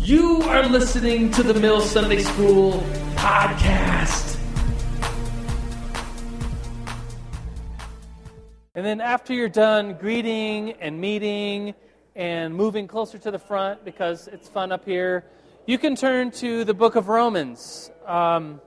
You are listening to the Mill Sunday School podcast. And then after you're done greeting and meeting and moving closer to the front because it's fun up here, you can turn to the book of Romans, um,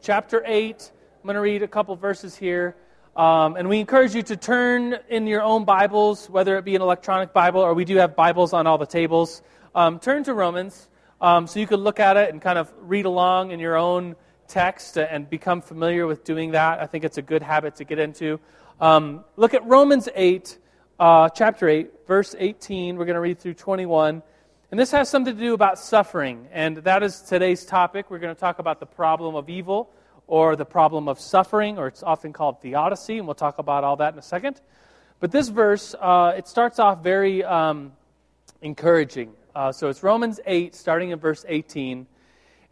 chapter 8. I'm going to read a couple verses here. Um, and we encourage you to turn in your own Bibles, whether it be an electronic Bible or we do have Bibles on all the tables. Um, turn to Romans um, so you can look at it and kind of read along in your own text and become familiar with doing that. I think it's a good habit to get into. Um, look at Romans 8, uh, chapter 8, verse 18. We're going to read through 21. And this has something to do about suffering. And that is today's topic. We're going to talk about the problem of evil or the problem of suffering, or it's often called theodicy. And we'll talk about all that in a second. But this verse, uh, it starts off very um, encouraging. Uh, so it's Romans 8, starting in verse 18.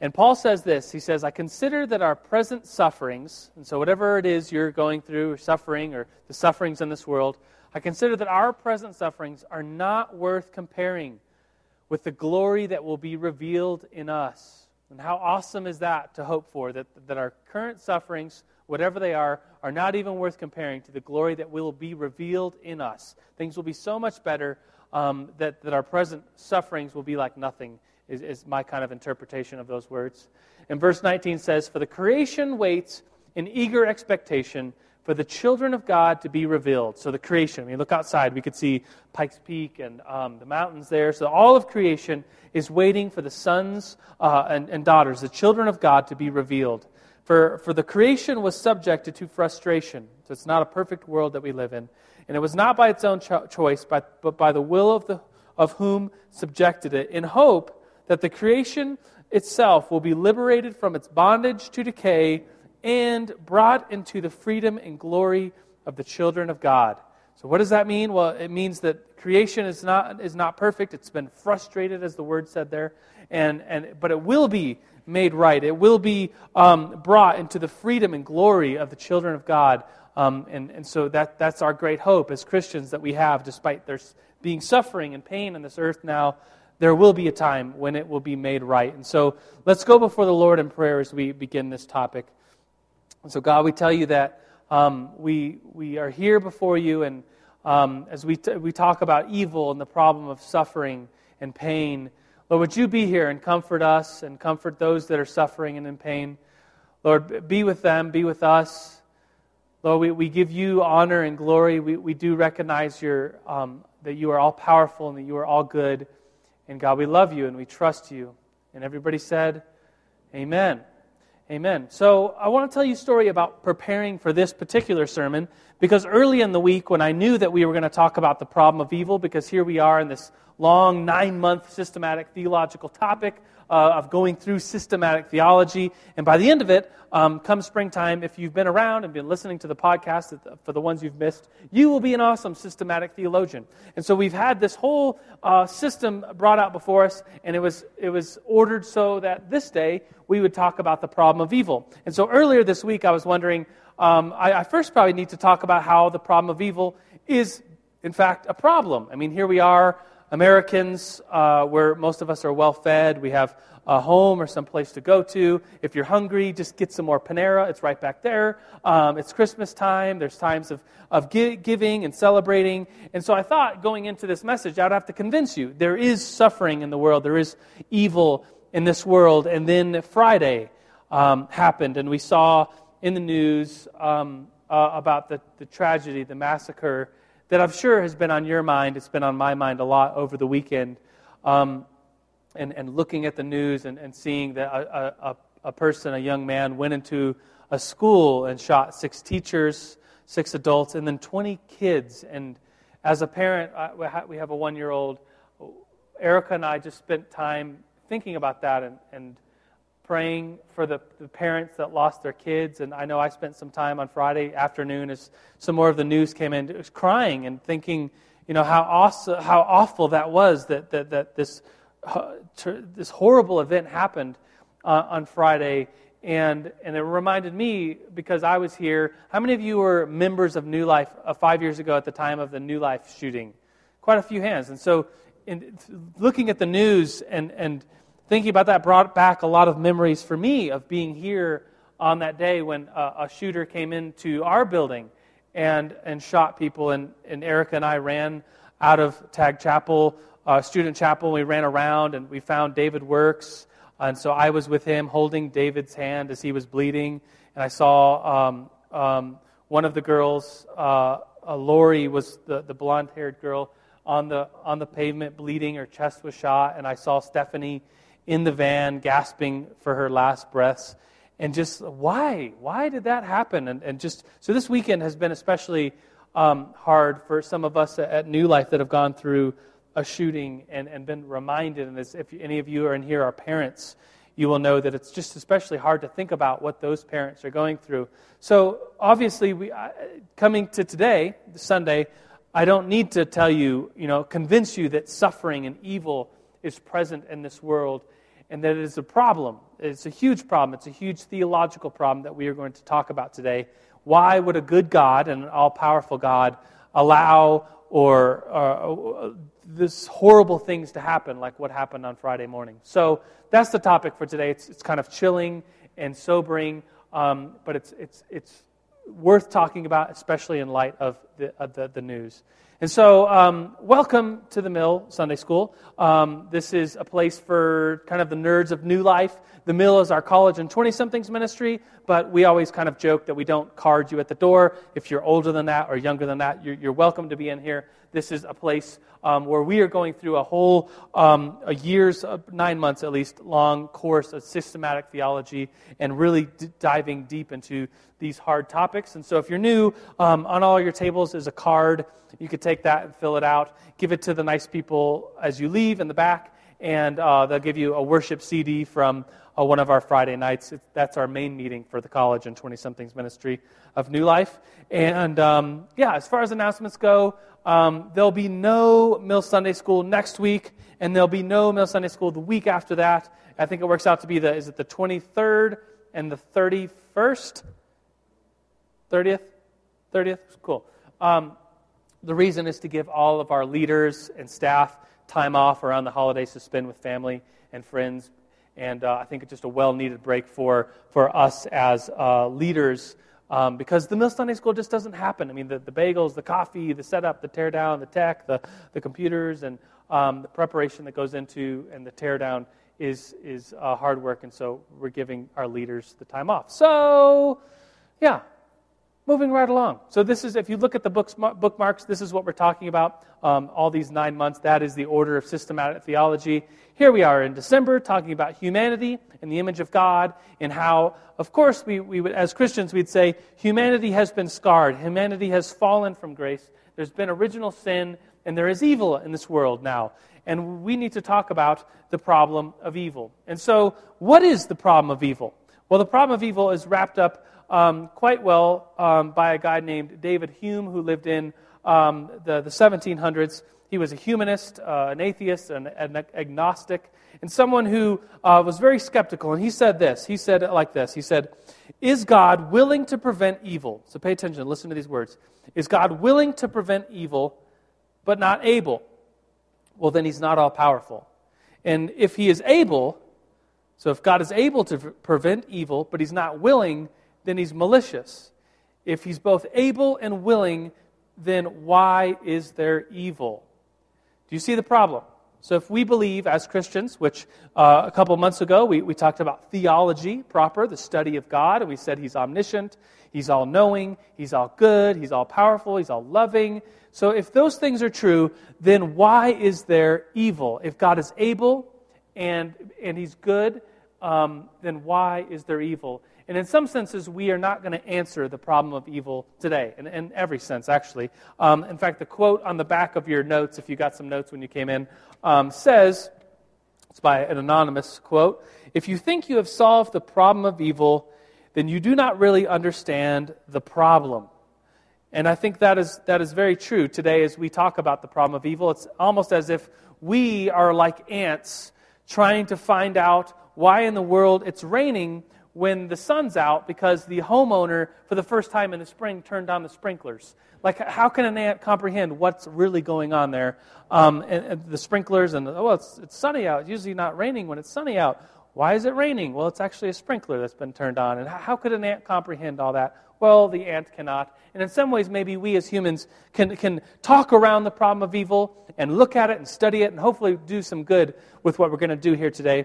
And Paul says this He says, I consider that our present sufferings, and so whatever it is you're going through, or suffering, or the sufferings in this world, I consider that our present sufferings are not worth comparing with the glory that will be revealed in us. And how awesome is that to hope for? That, that our current sufferings, whatever they are, are not even worth comparing to the glory that will be revealed in us. Things will be so much better um, that, that our present sufferings will be like nothing is, is my kind of interpretation of those words. And verse 19 says, For the creation waits in eager expectation for the children of God to be revealed. So the creation, I mean, look outside, we could see Pikes Peak and um, the mountains there. So all of creation is waiting for the sons uh, and, and daughters, the children of God, to be revealed. For, for the creation was subjected to frustration. So it's not a perfect world that we live in. And it was not by its own cho- choice, but, but by the will of, the, of whom subjected it, in hope that the creation itself will be liberated from its bondage to decay and brought into the freedom and glory of the children of God. So, what does that mean? Well, it means that creation is not, is not perfect. It's been frustrated, as the word said there, and, and, but it will be made right. It will be um, brought into the freedom and glory of the children of God. Um, and, and so that, that's our great hope as Christians that we have, despite there being suffering and pain on this earth now there will be a time when it will be made right. And so let's go before the Lord in prayer as we begin this topic. And so, God, we tell you that um, we, we are here before you, and um, as we, t- we talk about evil and the problem of suffering and pain, Lord, would you be here and comfort us and comfort those that are suffering and in pain? Lord, be with them, be with us. Lord, we, we give you honor and glory. We, we do recognize your, um, that you are all powerful and that you are all good. And God, we love you and we trust you. And everybody said, Amen. Amen. So I want to tell you a story about preparing for this particular sermon because early in the week, when I knew that we were going to talk about the problem of evil, because here we are in this long nine month systematic theological topic uh, of going through systematic theology. And by the end of it, um, come springtime, if you've been around and been listening to the podcast for the ones you've missed, you will be an awesome systematic theologian. And so we've had this whole uh, system brought out before us, and it was, it was ordered so that this day we would talk about the problem of evil. And so earlier this week, I was wondering, um, I, I first probably need to talk about how the problem of evil is, in fact, a problem. I mean, here we are. Americans, uh, where most of us are well fed, we have a home or some place to go to. If you're hungry, just get some more Panera. It's right back there. Um, it's Christmas time. There's times of, of giving and celebrating. And so I thought going into this message, I'd have to convince you there is suffering in the world, there is evil in this world. And then Friday um, happened, and we saw in the news um, uh, about the, the tragedy, the massacre that I'm sure has been on your mind. It's been on my mind a lot over the weekend. Um, and, and looking at the news and, and seeing that a, a, a person, a young man, went into a school and shot six teachers, six adults, and then 20 kids. And as a parent, we have a one year old. Erica and I just spent time thinking about that and, and praying for the, the, parents that lost their kids. And I know I spent some time on Friday afternoon as some more of the news came in, was crying and thinking, you know, how, awesome, how awful that was that, that, that this, uh, this horrible event happened uh, on Friday. And, and it reminded me, because I was here, how many of you were members of New Life uh, five years ago at the time of the New Life shooting? Quite a few hands. And so, in, looking at the news and, and thinking about that brought back a lot of memories for me of being here on that day when a, a shooter came into our building and, and shot people. And, and Erica and I ran out of Tag Chapel, uh, student chapel. We ran around and we found David Works. And so I was with him holding David's hand as he was bleeding. And I saw um, um, one of the girls, uh, uh, Lori was the, the blonde haired girl, on the, on the pavement bleeding. Her chest was shot. And I saw Stephanie in the van gasping for her last breaths. And just why? Why did that happen? And, and just so this weekend has been especially um, hard for some of us at New Life that have gone through a shooting and, and been reminded. And if any of you are in here are parents, you will know that it's just especially hard to think about what those parents are going through. So obviously, we, uh, coming to today, Sunday, I don't need to tell you, you know, convince you that suffering and evil is present in this world and that it is a problem. It's a huge problem. It's a huge theological problem that we are going to talk about today. Why would a good God and an all powerful God allow or uh, this horrible things to happen like what happened on Friday morning? So that's the topic for today. It's, it's kind of chilling and sobering, um, but it's, it's, it's worth talking about, especially in light of the, the, the news. And so, um, welcome to the Mill Sunday School. Um, this is a place for kind of the nerds of new life. The Mill is our college and 20 somethings ministry, but we always kind of joke that we don't card you at the door. If you're older than that or younger than that, you're, you're welcome to be in here. This is a place um, where we are going through a whole um, a year's, uh, nine months at least, long course of systematic theology and really d- diving deep into these hard topics. And so, if you're new, um, on all your tables is a card. You could take that and fill it out. Give it to the nice people as you leave in the back, and uh, they'll give you a worship CD from uh, one of our Friday nights. That's our main meeting for the college and 20 somethings ministry of New Life. And um, yeah, as far as announcements go, um, there'll be no Mill Sunday School next week, and there'll be no Mill Sunday School the week after that. I think it works out to be the is it the 23rd and the 31st? 30th? 30th? Cool. Um, the reason is to give all of our leaders and staff time off around the holidays to spend with family and friends. And uh, I think it's just a well needed break for, for us as uh, leaders um, because the Mill Sunday School just doesn't happen. I mean, the, the bagels, the coffee, the setup, the teardown, the tech, the, the computers, and um, the preparation that goes into and the teardown is, is uh, hard work. And so we're giving our leaders the time off. So, yeah, moving right along. So, this is, if you look at the books, bookmarks, this is what we're talking about. Um, all these nine months, that is the order of systematic theology. Here we are in December talking about humanity and the image of God, and how, of course, we, we would, as Christians, we'd say humanity has been scarred, humanity has fallen from grace. There's been original sin, and there is evil in this world now. And we need to talk about the problem of evil. And so, what is the problem of evil? Well, the problem of evil is wrapped up um, quite well um, by a guy named David Hume who lived in um, the, the 1700s. He was a humanist, uh, an atheist, an, an, agnostic, and someone who uh, was very skeptical. And he said this He said it like this He said, Is God willing to prevent evil? So pay attention, listen to these words. Is God willing to prevent evil, but not able? Well, then he's not all powerful. And if he is able, so if God is able to prevent evil, but he's not willing, then he's malicious. If he's both able and willing, then why is there evil? Do you see the problem? So, if we believe as Christians, which uh, a couple months ago we, we talked about theology proper, the study of God, and we said He's omniscient, He's all knowing, He's all good, He's all powerful, He's all loving. So, if those things are true, then why is there evil? If God is able and, and He's good, um, then why is there evil? And in some senses, we are not going to answer the problem of evil today, in, in every sense, actually. Um, in fact, the quote on the back of your notes, if you got some notes when you came in, um, says it's by an anonymous quote If you think you have solved the problem of evil, then you do not really understand the problem. And I think that is, that is very true today as we talk about the problem of evil. It's almost as if we are like ants trying to find out why in the world it's raining when the sun's out because the homeowner, for the first time in the spring, turned on the sprinklers. Like, how can an ant comprehend what's really going on there? Um, and, and, the sprinklers, and oh, it's, it's sunny out. It's usually not raining when it's sunny out. Why is it raining? Well, it's actually a sprinkler that's been turned on. And how, could an ant comprehend all that? Well, the ant cannot. And in some ways, maybe we as humans can, can talk around the problem of evil and look at it and study it and hopefully do some good with what we're going to do here today.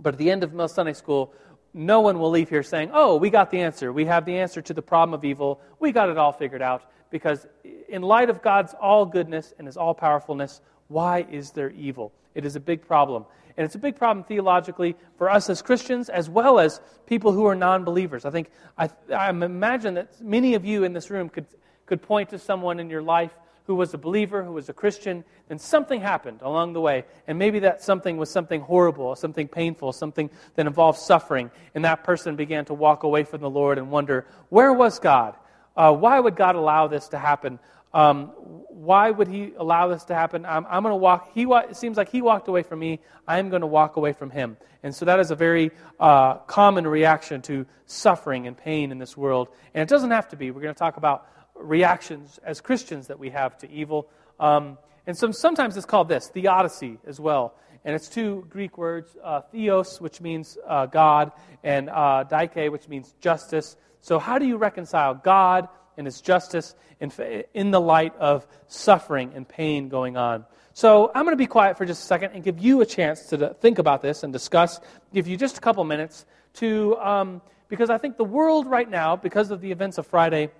But at the end of Mill Sunday School, no one will leave here saying, Oh, we got the answer. We have the answer to the problem of evil. We got it all figured out. Because in light of God's all goodness and his all powerfulness, why is there evil? It is a big problem. And it's a big problem theologically for us as Christians as well as people who are non believers. I think, I, I imagine that many of you in this room could, could point to someone in your life who was a believer, who was a Christian, and something happened along the way. And maybe that something was something horrible, something painful, something that involved suffering. And that person began to walk away from the Lord and wonder, where was God? Uh, why would God allow this to happen? Um, why would He allow this to happen? I'm, I'm going to walk. He wa- it seems like He walked away from me. I'm going to walk away from Him. And so that is a very uh, common reaction to suffering and pain in this world. And it doesn't have to be. We're going to talk about reactions as Christians that we have to evil. Um, and so sometimes it's called this, theodicy as well. And it's two Greek words, uh, theos, which means uh, God, and uh, dike, which means justice. So how do you reconcile God and his justice in, in the light of suffering and pain going on? So I'm going to be quiet for just a second and give you a chance to think about this and discuss, give you just a couple minutes to, um, because I think the world right now, because of the events of Friday,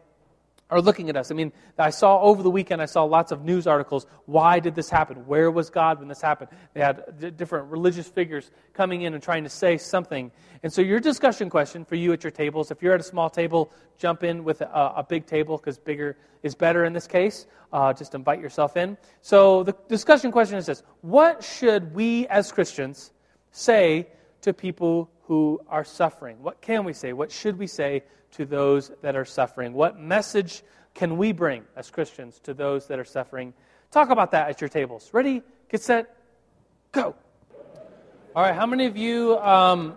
are looking at us. I mean, I saw over the weekend, I saw lots of news articles. Why did this happen? Where was God when this happened? They had d- different religious figures coming in and trying to say something. And so, your discussion question for you at your tables if you're at a small table, jump in with a, a big table because bigger is better in this case. Uh, just invite yourself in. So, the discussion question is this What should we as Christians say to people who are suffering? What can we say? What should we say to those that are suffering? What message can we bring as Christians to those that are suffering? Talk about that at your tables. Ready? Get set? Go. All right, how many of you um,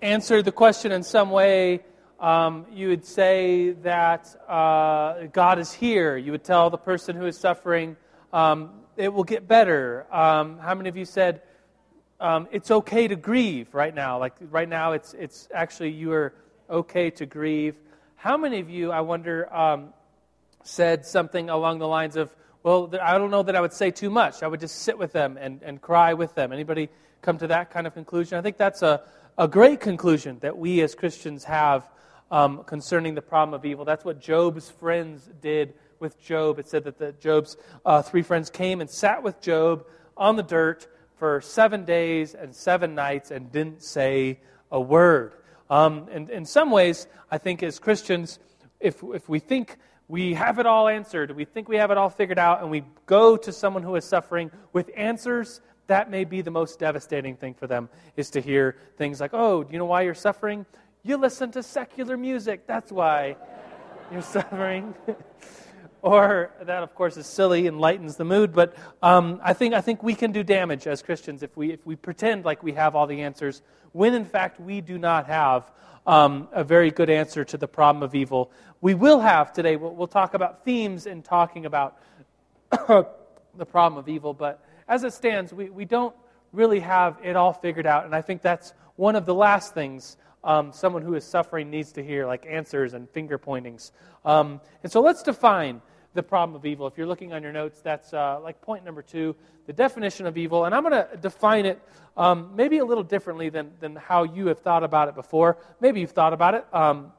answered the question in some way? Um, you would say that uh, God is here. You would tell the person who is suffering, um, it will get better. Um, how many of you said, um, it's okay to grieve right now? Like right now, it's, it's actually you are okay to grieve. How many of you, I wonder, um, said something along the lines of, well, I don't know that I would say too much. I would just sit with them and, and cry with them. Anybody come to that kind of conclusion? I think that's a, a great conclusion that we as Christians have um, concerning the problem of evil. That's what Job's friends did with Job. It said that the, Job's uh, three friends came and sat with Job on the dirt for seven days and seven nights and didn't say a word. Um, and in some ways, I think as Christians, if, if we think we have it all answered, we think we have it all figured out, and we go to someone who is suffering with answers, that may be the most devastating thing for them, is to hear things like, oh, do you know why you're suffering? You listen to secular music. That's why you're suffering. or that, of course, is silly and lightens the mood. But um, I, think, I think we can do damage as Christians if we, if we pretend like we have all the answers, when in fact we do not have um, a very good answer to the problem of evil. We will have today, we'll, we'll talk about themes in talking about the problem of evil, but as it stands, we, we don't really have it all figured out. And I think that's one of the last things um, someone who is suffering needs to hear, like answers and finger pointings. Um, and so let's define the problem of evil. If you're looking on your notes, that's uh, like point number two, the definition of evil. And I'm going to define it um, maybe a little differently than, than how you have thought about it before. Maybe you've thought about it. Um,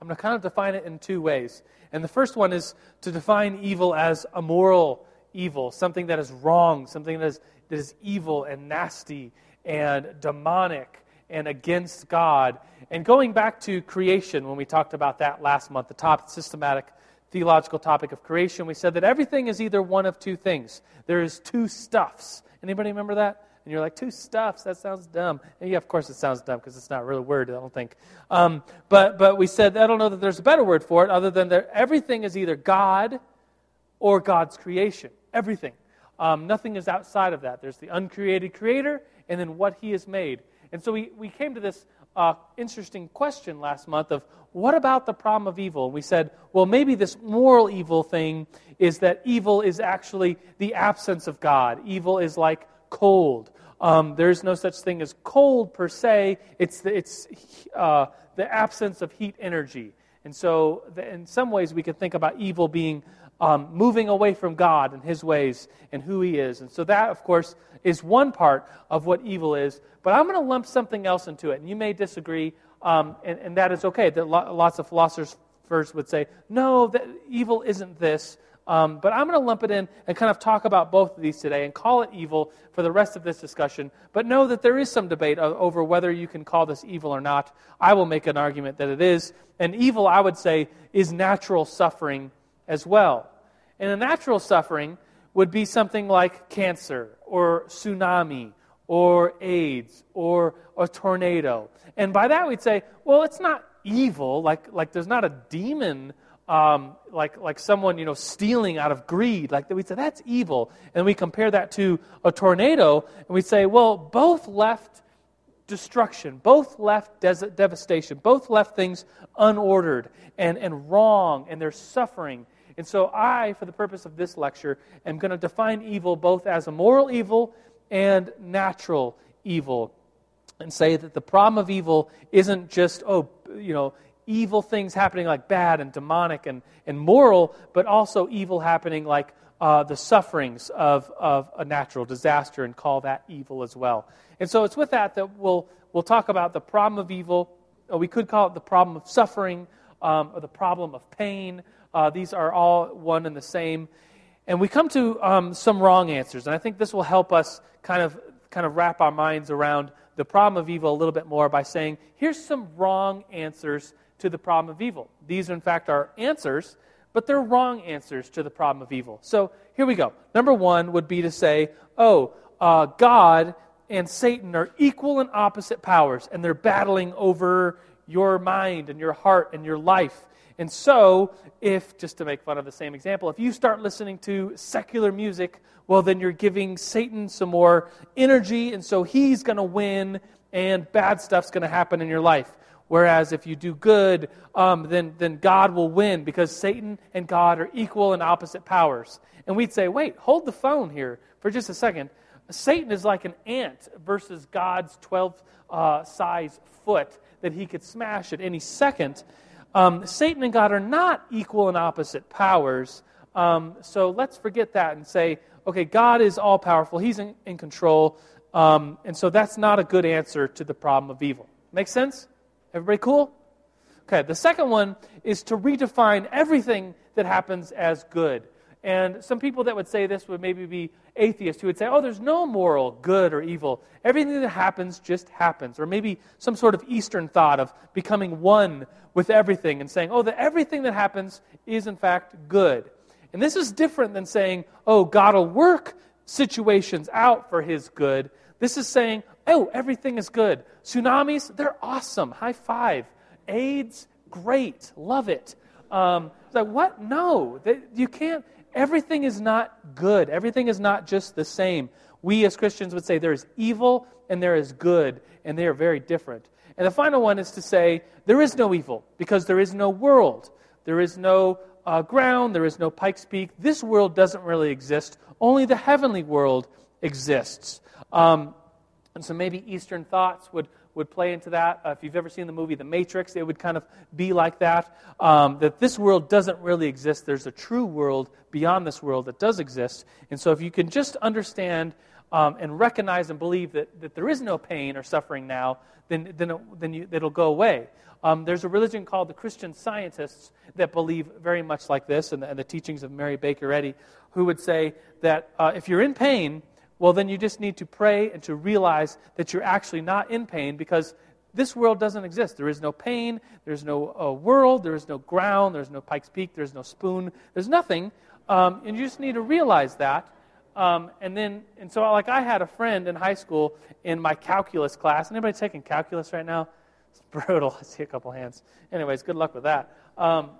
I'm going to kind of define it in two ways. And the first one is to define evil as a moral evil, something that is wrong, something that is, that is evil and nasty and demonic and against God. And going back to creation, when we talked about that last month, the top systematic theological topic of creation, we said that everything is either one of two things. There is two stuffs. Anybody remember that? And you're like, two stuffs? That sounds dumb. And yeah, of course it sounds dumb because it's not really a word, I don't think. Um, but, but we said, I don't know that there's a better word for it other than that everything is either God or God's creation. Everything. Um, nothing is outside of that. There's the uncreated creator and then what he has made. And so we, we came to this interesting question last month of what about the problem of evil? We said, well, maybe this moral evil thing is that evil is actually the absence of God. Evil is like cold. Um, there's no such thing as cold per se, it's the, it's, uh, the absence of heat energy. And so, in some ways, we can think about evil being um, moving away from God and His ways and who He is. And so, that, of course, is one part of what evil is. But I'm going to lump something else into it. And you may disagree, um, and, and, that is okay. That lots of philosophers first would say, no, that evil isn't this. Um, but I'm going to lump it in and kind of talk about both of these today and call it evil for the rest of this discussion. But know that there is some debate over whether you can call this evil or not. I will make an argument that it is. And evil, I would say, is natural suffering as well. And a natural suffering would be something like cancer or tsunami or AIDS or a tornado. And by that we'd say, well, it's not evil, like, like there's not a demon um, like, like someone you know stealing out of greed like we'd say that's evil and we compare that to a tornado and we say well both left destruction both left devastation both left things unordered and, and wrong and there's suffering and so i for the purpose of this lecture am going to define evil both as a moral evil and natural evil and say that the problem of evil isn't just oh you know evil things happening like bad and demonic and, and moral, but also evil happening like uh, the sufferings of, of a natural disaster and call that evil as well. And so it's with that that we'll, we'll talk about the problem of evil. Or we could call it the problem of suffering um, or the problem of pain. Uh, these are all one and the same. And we come to um, some wrong answers. And I think this will help us kind of, kind of wrap our minds around the problem of evil a little bit more by saying, here's some wrong answers to the problem of evil. These, in fact, are answers, but they're wrong answers to the problem of evil. So here we go. Number one would be to say, oh, uh, God and Satan are equal and opposite powers, and they're battling over your mind and your heart and your life. And so, if, just to make fun of the same example, if you start listening to secular music, well, then you're giving Satan some more energy, and so he's going to win, and bad stuff's going to happen in your life. Whereas if you do good, um, then, then God will win because Satan and God are equal and opposite powers. And we'd say, wait, hold the phone here for just a second. Satan is like an ant versus God's 12 uh, size foot that he could smash at any second. Um, Satan and God are not equal and opposite powers. Um, so let's forget that and say, okay, God is all powerful, He's in, in control. Um, and so that's not a good answer to the problem of evil. Make sense? Everybody cool? Okay, the second one is to redefine everything that happens as good. And some people that would say this would maybe be atheists who would say, oh, there's no moral good or evil. Everything that happens just happens. Or maybe some sort of Eastern thought of becoming one with everything and saying, oh, that everything that happens is in fact good. And this is different than saying, oh, God will work situations out for his good. This is saying, oh, everything is good. Tsunamis, they're awesome. High five. AIDS, great. Love it. Um, like, what? No. They, you can't. Everything is not good. Everything is not just the same. We as Christians would say there is evil and there is good, and they are very different. And the final one is to say there is no evil because there is no world. There is no uh, ground. There is no Pikes Peak. This world doesn't really exist. Only the heavenly world exists. Um, and so maybe Eastern thoughts would, would play into that. Uh, if you've ever seen the movie The Matrix, it would kind of be like that. Um, that this world doesn't really exist. There's a true world beyond this world that does exist. And so if you can just understand um, and recognize and believe that, that there is no pain or suffering now, then, then, it, then you, it'll go away. Um, there's a religion called the Christian Scientists that believe very much like this, and the, and the teachings of Mary Baker Eddy, who would say that uh, if you're in pain, well, then you just need to pray and to realize that you're actually not in pain because this world doesn't exist. There is no pain, there's no uh, world, there is no ground, there's no Pikes Peak, there's no spoon, there's nothing. Um, and you just need to realize that. Um, and then, and so, like, I had a friend in high school in my calculus class. Anybody taking calculus right now? It's brutal. I see a couple hands. Anyways, good luck with that. Um,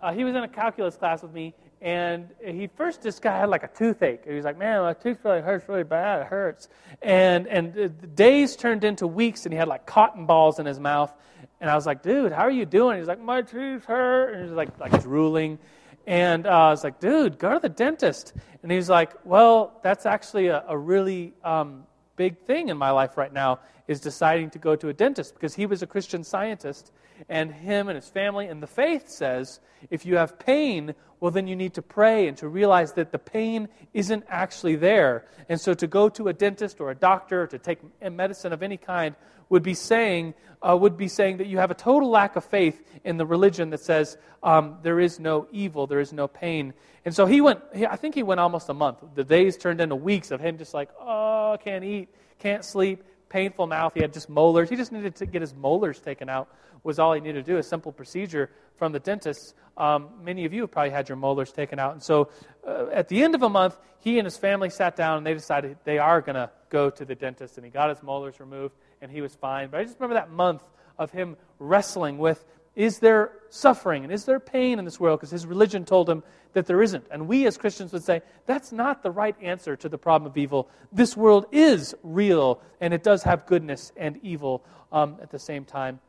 uh, he was in a calculus class with me, And he first, this guy had like a toothache. He was like, man, my tooth really hurts really bad. It hurts. And, and the days turned into weeks, and he had like cotton balls in his mouth. And I was like, dude, how are you doing? He's like, my tooth hurt. And he's like, like drooling. And uh, I was like, dude, go to the dentist. And he was like, well, that's actually a, a really um, big thing in my life right now is deciding to go to a dentist because he was a Christian scientist and him and his family. And the faith says if you have pain well then you need to pray and to realize that the pain isn't actually there. And so to go to a dentist or a doctor or to take medicine of any kind would be saying uh, would be saying that you have a total lack of faith in the religion that says um, there is no evil there is no pain. And so he went i think he went almost a month. The days turned into weeks of him just like oh can't eat can't sleep painful mouth. He had just molars. He just needed to get his molars taken out, was all he needed to do. A simple procedure from the dentist. Um, many of you have probably had your molars taken out. And so uh, at the end of a month, he and his family sat down and they decided they are going to go to the dentist. And he got his molars removed and he was fine. But I just remember that month of him wrestling with is there suffering and is there pain in this world? Because his religion told him that there isn't. And we as Christians would say, that's not the right answer to the problem of evil. This world is real, and it does have goodness and evil um, at the same time.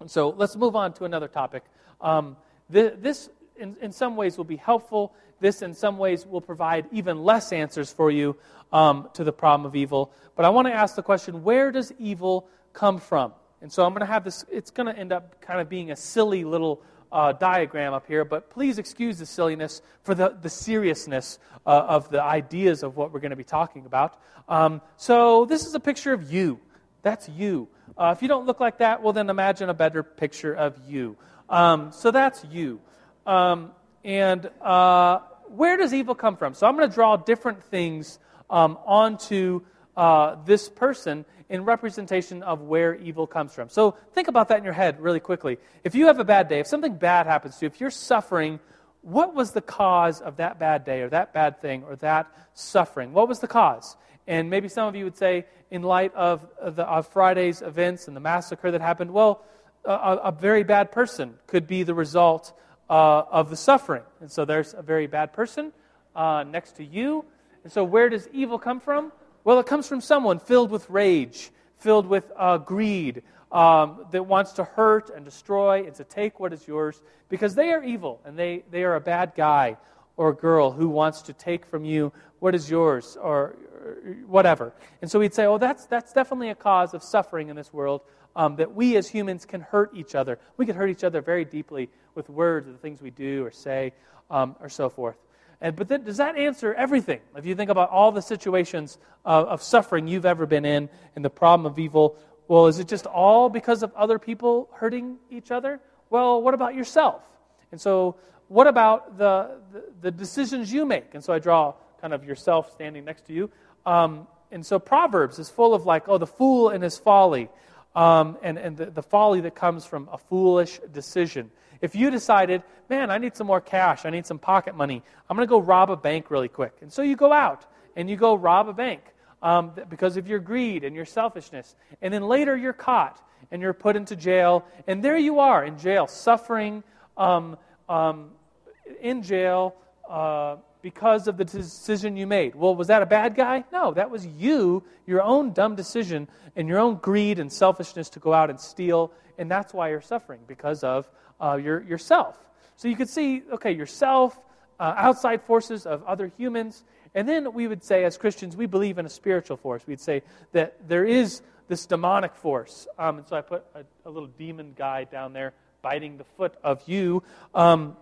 And so let's move on to another topic. Um, th- this, in, in some ways, will be helpful. This, in some ways, will provide even less answers for you um, to the problem of evil. But I want to ask the question where does evil come from? And so I'm going to have this, it's going to end up kind of being a silly little uh, diagram up here, but please excuse the silliness for the, the seriousness uh, of the ideas of what we're going to be talking about. Um, so this is a picture of you. That's you. Uh, if you don't look like that, well, then imagine a better picture of you. Um, so that's you. Um, and uh, where does evil come from? So I'm going to draw different things um, onto uh, this person in representation of where evil comes from. So think about that in your head really quickly. If you have a bad day, if something bad happens to you, if you're suffering, what was the cause of that bad day or that bad thing or that suffering? What was the cause? And maybe some of you would say, in light of, the, of Friday's events and the massacre that happened, well, a, a very bad person could be the result uh, of the suffering. And so there's a very bad person uh, next to you. And so where does evil come from? Well, it comes from someone filled with rage, filled with uh, greed, um, that wants to hurt and destroy and to take what is yours because they are evil and they, they are a bad guy or girl who wants to take from you what is yours or, or whatever. And so we'd say, oh, that's, that's definitely a cause of suffering in this world. Um, that we as humans can hurt each other. We can hurt each other very deeply with words or the things we do or say um, or so forth. And, but then, does that answer everything? If you think about all the situations of, of suffering you've ever been in and the problem of evil, well, is it just all because of other people hurting each other? Well, what about yourself? And so, what about the, the, the decisions you make? And so, I draw kind of yourself standing next to you. Um, and so, Proverbs is full of like, oh, the fool and his folly, um, and, and the, the folly that comes from a foolish decision. If you decided, man, I need some more cash, I need some pocket money, I'm going to go rob a bank really quick. And so you go out and you go rob a bank um, because of your greed and your selfishness. And then later you're caught and you're put into jail. And there you are in jail, suffering um, um, in jail. Uh, because of the decision you made. Well, was that a bad guy? No, that was you, your own dumb decision, and your own greed and selfishness to go out and steal, and that's why you're suffering, because of uh, your, yourself. So you could see, okay, yourself, uh, outside forces of other humans, and then we would say, as Christians, we believe in a spiritual force. We'd say that there is this demonic force. Um, and so I put a, a, little demon guy down there biting the foot of you um,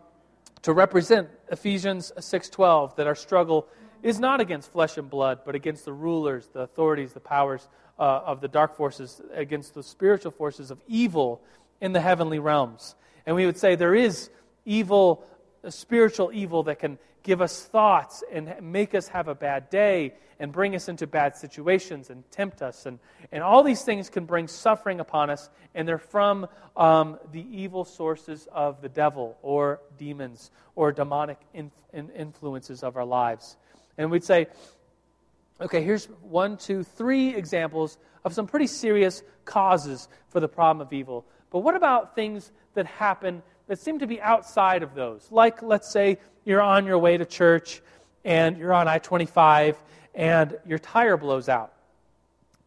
to represent Ephesians 6:12 that our struggle is not against flesh and blood, but against the rulers, the authorities, the powers uh, of the dark forces, against the spiritual forces of evil in the heavenly realms. And we would say there is evil, spiritual evil that can give us thoughts and make us have a bad day and bring us into bad situations and tempt us. And, and all these things can bring suffering upon us, and they're from um, the evil sources of the devil or demons or demonic influences of our lives. And we'd say, okay, here's one, two, three examples of some pretty serious causes for the problem of evil. But what about things that happen that seem to be outside of those. Like, let's say you're on your way to church and you're on I 25 and your tire blows out.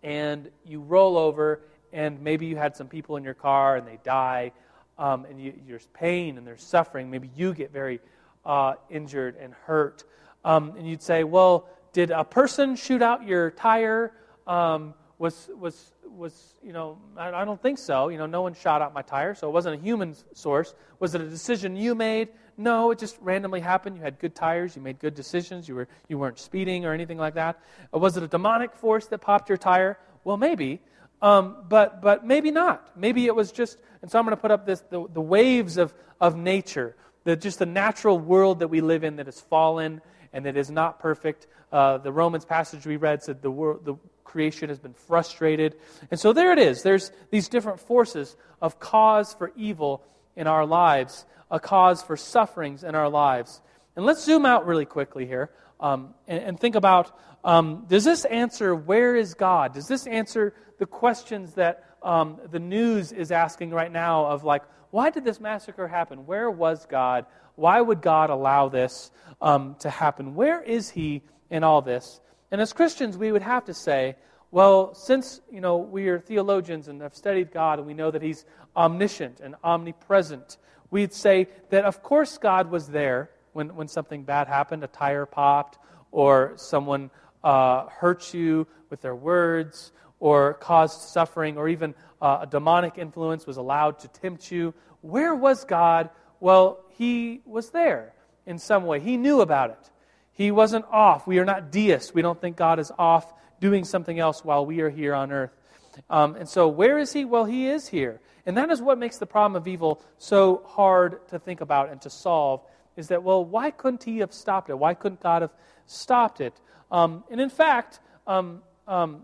And you roll over, and maybe you had some people in your car and they die, um, and you, there's pain and there's suffering. Maybe you get very uh, injured and hurt. Um, and you'd say, Well, did a person shoot out your tire? Um, was, was, was, you know, I, I don't think so. You know, no one shot out my tire, so it wasn't a human source. Was it a decision you made? No, it just randomly happened. You had good tires. You made good decisions. You, were, you weren't speeding or anything like that. Or was it a demonic force that popped your tire? Well, maybe. Um, but, but maybe not. Maybe it was just, and so I'm going to put up this, the, the waves of, of nature, the, just the natural world that we live in that is fallen and that is not perfect. Uh, the Romans passage we read said the, world, the creation has been frustrated. And so there it is. There's these different forces of cause for evil in our lives, a cause for sufferings in our lives. And let's zoom out really quickly here um, and, and, think about um, does this answer where is God? Does this answer the questions that um, the news is asking right now of like, why did this massacre happen? Where was God? Why would God allow this um, to happen? Where is He in all this? And as Christians, we would have to say, well, since you know we are theologians and have studied God and we know that He's omniscient and omnipresent, we'd say that of course God was there when, when something bad happened, a tire popped, or someone uh, hurt you with their words, or caused suffering, or even uh, a demonic influence was allowed to tempt you. Where was God? Well, He was there in some way. He knew about it. He wasn't off. We are not deists. We don't think God is off doing something else while we are here on earth. Um, and so, where is He? Well, He is here. And that is what makes the problem of evil so hard to think about and to solve is that, well, why couldn't He have stopped it? Why couldn't God have stopped it? Um, and in fact, um, um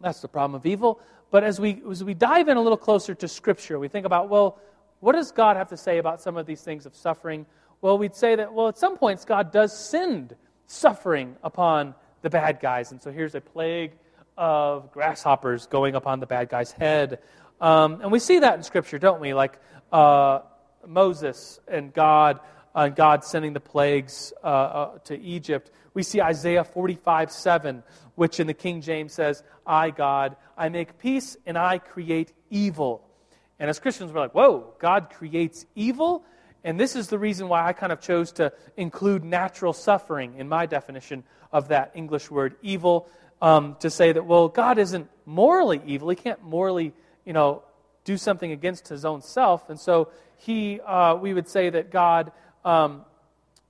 that's the problem of evil. But as we, as we dive in a little closer to Scripture, we think about, well, what does God have to say about some of these things of suffering? Well, we'd say that, well, at some points, God does send suffering upon the bad guys. And so here's a plague of grasshoppers going upon the bad guy's head. Um, and we see that in Scripture, don't we? Like uh, Moses and God, uh, God sending the plagues uh, uh to Egypt. We see Isaiah 45 7, which in the King James says, I, God, I make peace and I create evil. And as Christians, we're like, whoa, God creates evil? And this is the reason why I kind of chose to include natural suffering in my definition of that English word evil, um, to say that, well, God isn't morally evil. He can't morally, you know, do something against his own self. And so he, uh, we would say that God um,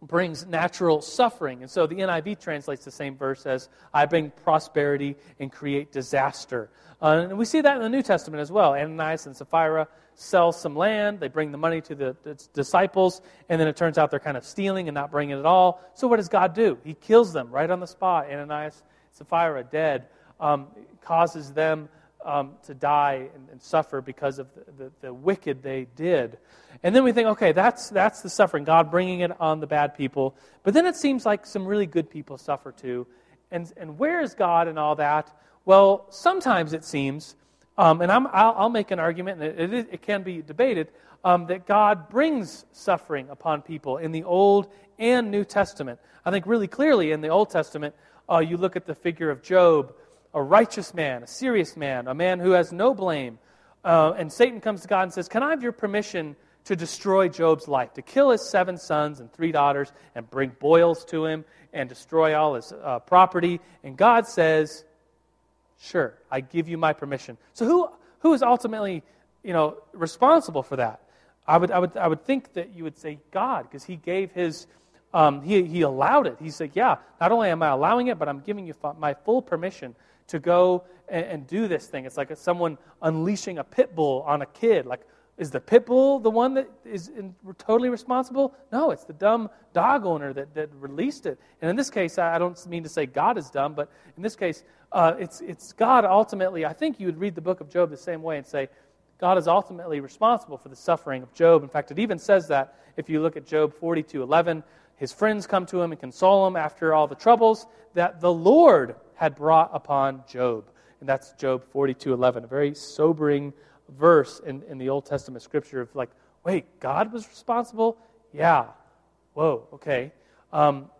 brings natural suffering. And so the NIV translates the same verse as, I bring prosperity and create disaster. Uh, and we see that in the New Testament as well. Ananias and Sapphira sell some land, they bring the money to the, the disciples, and then it turns out they're kind of stealing and not bringing it all. So what does God do? He kills them right on the spot. Ananias, Sapphira, dead, um, causes them um, to die and, and, suffer because of the, the, the, wicked they did. And then we think, okay, that's, that's the suffering, God bringing it on the bad people. But then it seems like some really good people suffer too. And, and where is God in all that? Well, sometimes it seems, um, and i will make an argument, and it, it, can be debated, um, that God brings suffering upon people in the Old and New Testament. I think really clearly in the Old Testament, uh, you look at the figure of Job a righteous man, a serious man, a man who has no blame. Uh, and Satan comes to God and says, Can I have your permission to destroy Job's life, to kill his seven sons and three daughters, and bring boils to him, and destroy all his uh, property? And God says, Sure, I give you my permission. So who, who is ultimately you know, responsible for that? I would, I, would, I would think that you would say God, because he gave his, um, he, he allowed it. He said, Yeah, not only am I allowing it, but I'm giving you my full permission to go and, and do this thing. It's like someone unleashing a pit bull on a kid. Like, is the pit bull the one that is in, totally responsible? No, it's the dumb dog owner that, that released it. And in this case, I don't mean to say God is dumb, but in this case, uh, it's, it's God ultimately. I think you would read the book of Job the same way and say, God is ultimately responsible for the suffering of Job. In fact, it even says that if you look at Job 42 11, his friends come to him and console him after all the troubles that the Lord had brought upon Job. And that's Job 42 11, a very sobering verse in, in the Old Testament scripture of like, wait, God was responsible? Yeah. Whoa, okay. Um,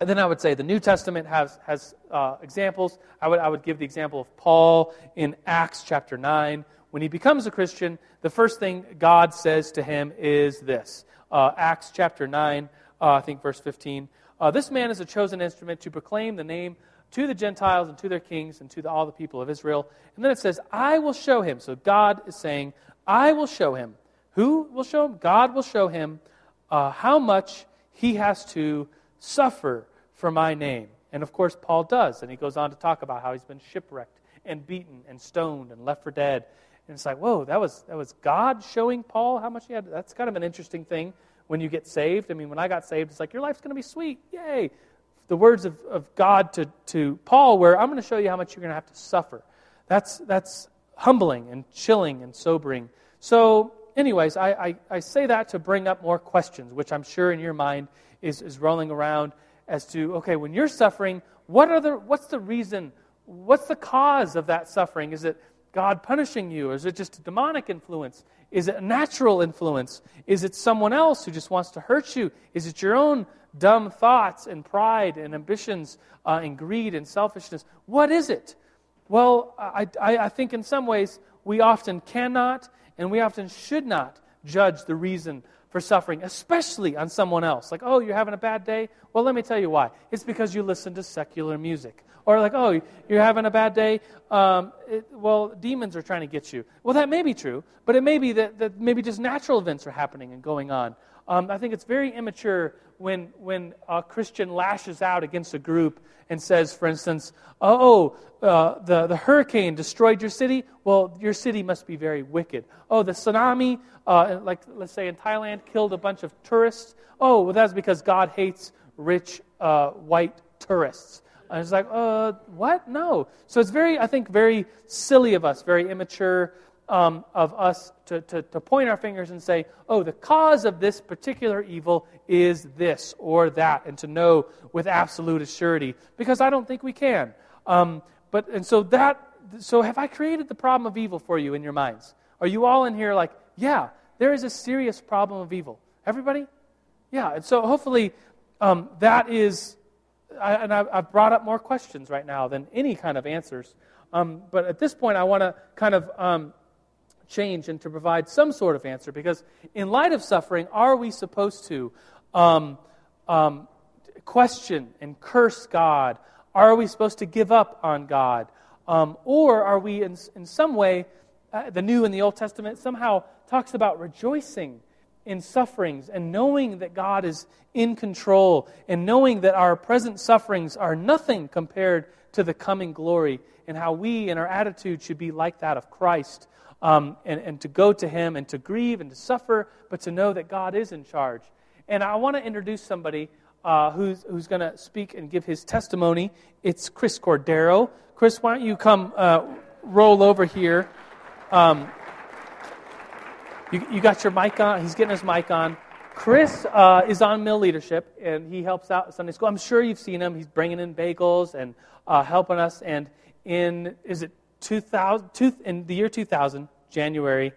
and then I would say the New Testament has, has uh, examples. I would, I would give the example of Paul in Acts chapter 9. When he becomes a Christian, the first thing God says to him is this uh, Acts chapter 9, uh, I think verse 15. Uh, this man is a chosen instrument to proclaim the name to the Gentiles and to their kings and to the, all the people of Israel. And then it says, I will show him. So God is saying, I will show him. Who will show him? God will show him uh, how much he has to suffer for my name. And of course, Paul does. And he goes on to talk about how he's been shipwrecked and beaten and stoned and left for dead. And it's like, whoa, that was, that was God showing Paul how much he had. That's kind of an interesting thing when you get saved. I mean, when I got saved, it's like, your life's going to be sweet. Yay. The words of, of God to, to Paul were, I'm going to show you how much you're going to have to suffer. That's, that's humbling and chilling and sobering. So, anyways, I, I, I say that to bring up more questions, which I'm sure in your mind is, is rolling around as to, okay, when you're suffering, what are the, what's the reason? What's the cause of that suffering? Is it God punishing you? Or is it just a demonic influence? Is it a natural influence? Is it someone else who just wants to hurt you? Is it your own dumb thoughts and pride and ambitions uh, and greed and selfishness? What is it? Well, I, I, I think in some ways we often cannot and we often should not judge the reason for suffering, especially on someone else. Like, oh, you're having a bad day? Well, let me tell you why. It's because you listen to secular music. Or, like, oh, you're having a bad day? Um, it, well, demons are trying to get you. Well, that may be true, but it may be that, that maybe just natural events are happening and going on. Um, I think it's very immature when, when a Christian lashes out against a group and says, for instance, oh, uh, the, the hurricane destroyed your city. Well, your city must be very wicked. Oh, the tsunami, uh, like let's say in Thailand, killed a bunch of tourists. Oh, well, that's because God hates rich uh, white tourists. And it's like, uh, what? No. So it's very, I think, very silly of us, very immature um, of us to, to, to point our fingers and say, oh, the cause of this particular evil is this or that, and to know with absolute surety, because I don't think we can. Um, but, and so that, so have I created the problem of evil for you in your minds? Are you all in here like, yeah, there is a serious problem of evil? Everybody? Yeah, and so hopefully um, that is, I, and I've, I've, brought up more questions right now than any kind of answers. Um, but at this point, I want to kind of um, change and to provide some sort of answer because, in light of suffering, are we supposed to um, um, question and curse God? Are we supposed to give up on God? Um, or are we, in, in some way, uh, the New and the Old Testament somehow talks about rejoicing in sufferings and knowing that God is in control and knowing that our present sufferings are nothing compared to the coming glory and how we and our attitude should be like that of Christ um, and, and to go to Him and to grieve and to suffer, but to know that God is in charge. And I want to introduce somebody uh, who's, who's going to speak and give his testimony. It's Chris Cordero. Chris, why don't you come uh, roll over here? Um, you, you got your mic on? He's getting his mic on. Chris uh, is on mill leadership, and he helps out Sunday school. I'm sure you've seen him. He's bringing in bagels and uh, helping us. And in, is it 2000, two, in the year 2000, January,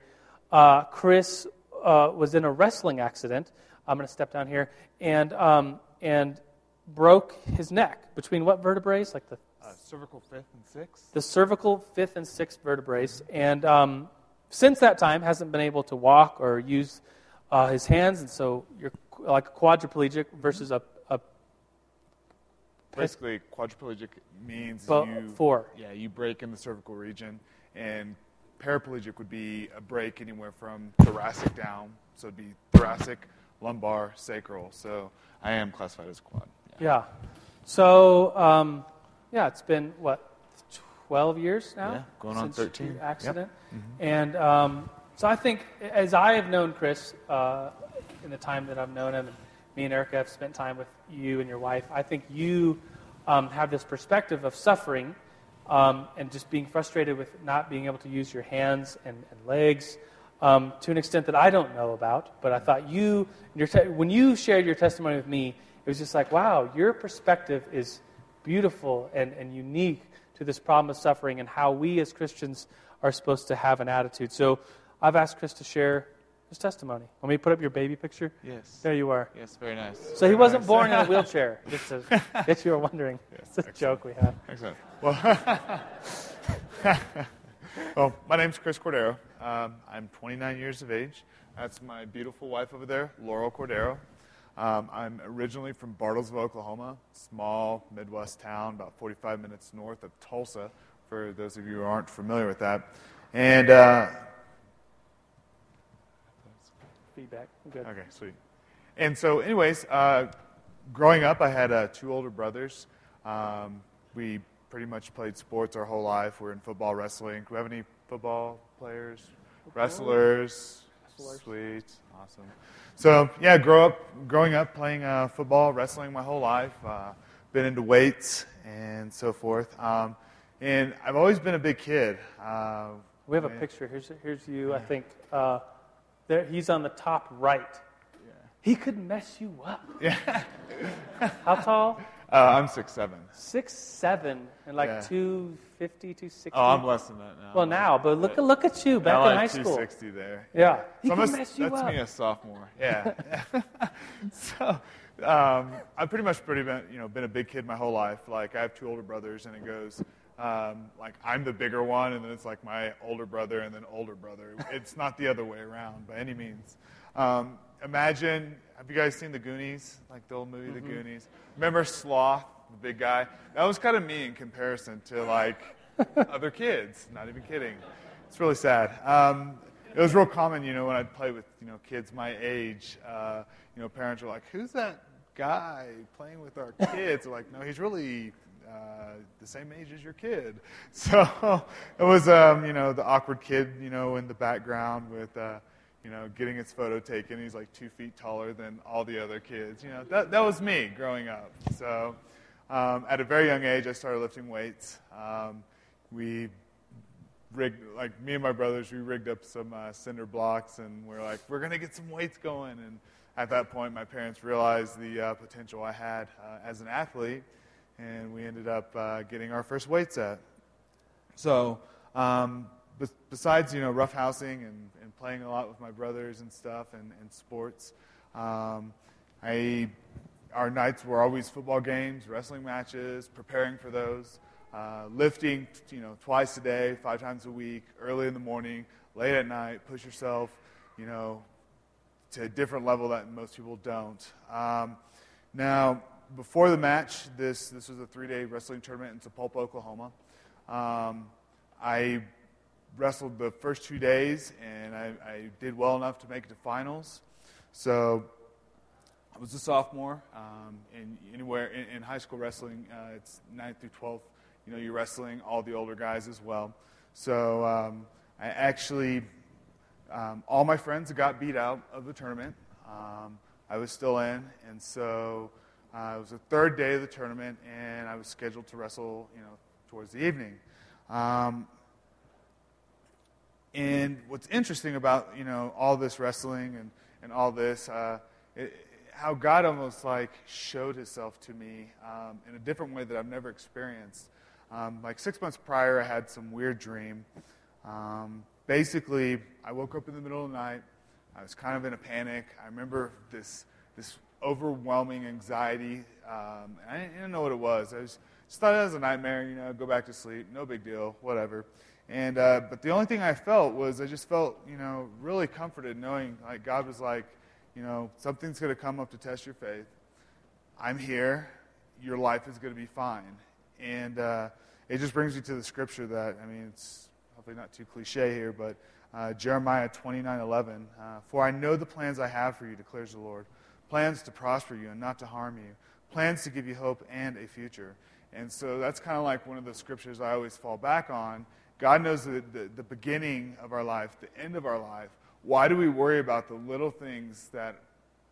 uh, Chris uh, was in a wrestling accident. I'm going to step down here and um, and broke his neck between what vertebrae? Like the uh, cervical fifth and sixth. The cervical fifth and sixth vertebrae, and um, since that time hasn't been able to walk or use uh, his hands, and so you're like a quadriplegic versus a basically quadriplegic means Bo- you four. Yeah, you break in the cervical region, and paraplegic would be a break anywhere from thoracic down, so it'd be thoracic, lumbar, sacral. So I am classified as quad. Yeah. yeah. So um, yeah, it's been what 12 years now. Yeah, going on 13. accident, yep. mm-hmm. and um, so I think as I have known Chris uh, in the time that I've known him. Me and Erica have spent time with you and your wife. I think you um, have this perspective of suffering um, and just being frustrated with not being able to use your hands and, and legs um, to an extent that I don't know about. But I thought you, te- when you shared your testimony with me, it was just like, wow, your perspective is beautiful and, and unique to this problem of suffering and how we as Christians are supposed to have an attitude. So I've asked Chris to share His testimony. Want me to put up your baby picture? Yes. There you are. Yes, very nice. So he wasn't nice. born in a wheelchair. Just to, if you were wondering, it's a joke we have. Excellent. Well, well, my name's Chris Cordero. Um, I'm 29 years of age. That's my beautiful wife over there, Laurel Cordero. Um, I'm originally from Bartlesville, Oklahoma, small Midwest town, about 45 minutes north of Tulsa, for those of you who aren't familiar with that. And uh, Feedback. Good. Okay, sweet. And so, anyways, uh, growing up, I had uh, two older brothers. Um, we pretty much played sports our whole life. We're in football, wrestling. Do we have any football players? Wrestlers. Wrestlers. Sweet. Awesome. So, yeah, grow up, growing up playing uh, football, wrestling my whole life. Uh, been into weights and so forth. Um, and I've always been a big kid. Uh, We have a picture. Here's, here's you, I think. There, he's on the top right. He could mess you up. Yeah. How tall? Uh, I'm six seven. Six seven and like Yeah. 250, 260. Oh, I'm less than that now. well, now, but look, look at you back in like high school. 260 there. Yeah. He So could a- mess you that's up. me, a sophomore. Yeah. so um, I've pretty much pretty been, you know, been a big kid my whole life. Like I have two older brothers, and it goes um, like I'm the bigger one, and then it's like my older brother, and then older brother. It's not the other way around by any means. Um, imagine, have you guys seen the Goonies? Like the old movie, The Goonies. Remember Sloth, the big guy? That was kind of me in comparison to like other kids. Not even kidding. It's really sad. Um, it was real common, you know, when I'd play with, you know, kids my age. Uh, you know, parents were like, "Who's that guy playing with our kids?" Like, "No, he's really uh, the same age as your kid." So it was, um, you know, the awkward kid, you know, in the background with, uh, you know, getting his photo taken. He's like two feet taller than all the other kids. You know, that that was me growing up. So um, at a very young age, I started lifting weights. Um, we rigged, like me and my brothers, we rigged up some uh, cinder blocks, and we're like, we're gonna get some weights going. And at that point, my parents realized the uh, potential I had uh, as an athlete, and we ended up uh, getting our first weight set. So, um, bes- besides you know roughhousing and, and playing a lot with my brothers and stuff and, and sports, um, I our nights were always football games, wrestling matches, preparing for those, uh, lifting you know twice a day, five times a week, early in the morning, late at night. Push yourself, you know, to a different level that most people don't. Um, now, before the match, this this was a three-day wrestling tournament in Sapulpa, Oklahoma. Um, I wrestled the first two days, and I, I did well enough to make it to finals. So I was a sophomore. Um, and anywhere in, in high school wrestling, uh, it's 9th through 12th. You know, you're wrestling all the older guys as well. So um, I actually, um, all my friends got beat out of the tournament. Um, I was still in, and so uh, it was the third day of the tournament, and I was scheduled to wrestle, you know, towards the evening. Um, and what's interesting about you know all this wrestling and, and all this, uh, it, how God almost like showed Himself to me um, in a different way that I've never experienced. Um, like six months prior, I had some weird dream. Um, basically, I woke up in the middle of the night. I was kind of in a panic. I remember this this overwhelming anxiety. Um, I didn't, know what it was. I was, just thought it was a nightmare. You know, go back to sleep. No big deal. Whatever. And uh, but the only thing I felt was I just felt you know really comforted knowing like God was like you know something's going to come up to test your faith. I'm here. Your life is going to be fine. And uh, it just brings me to the scripture that I mean it's hopefully not too cliche here, but uh, Jeremiah 29:11. Uh, For I know the plans I have for you, declares the Lord, plans to prosper you and not to harm you, plans to give you hope and a future. And so that's kind of like one of the scriptures I always fall back on. God knows the, the, the beginning of our life, the end of our life. Why do we worry about the little things that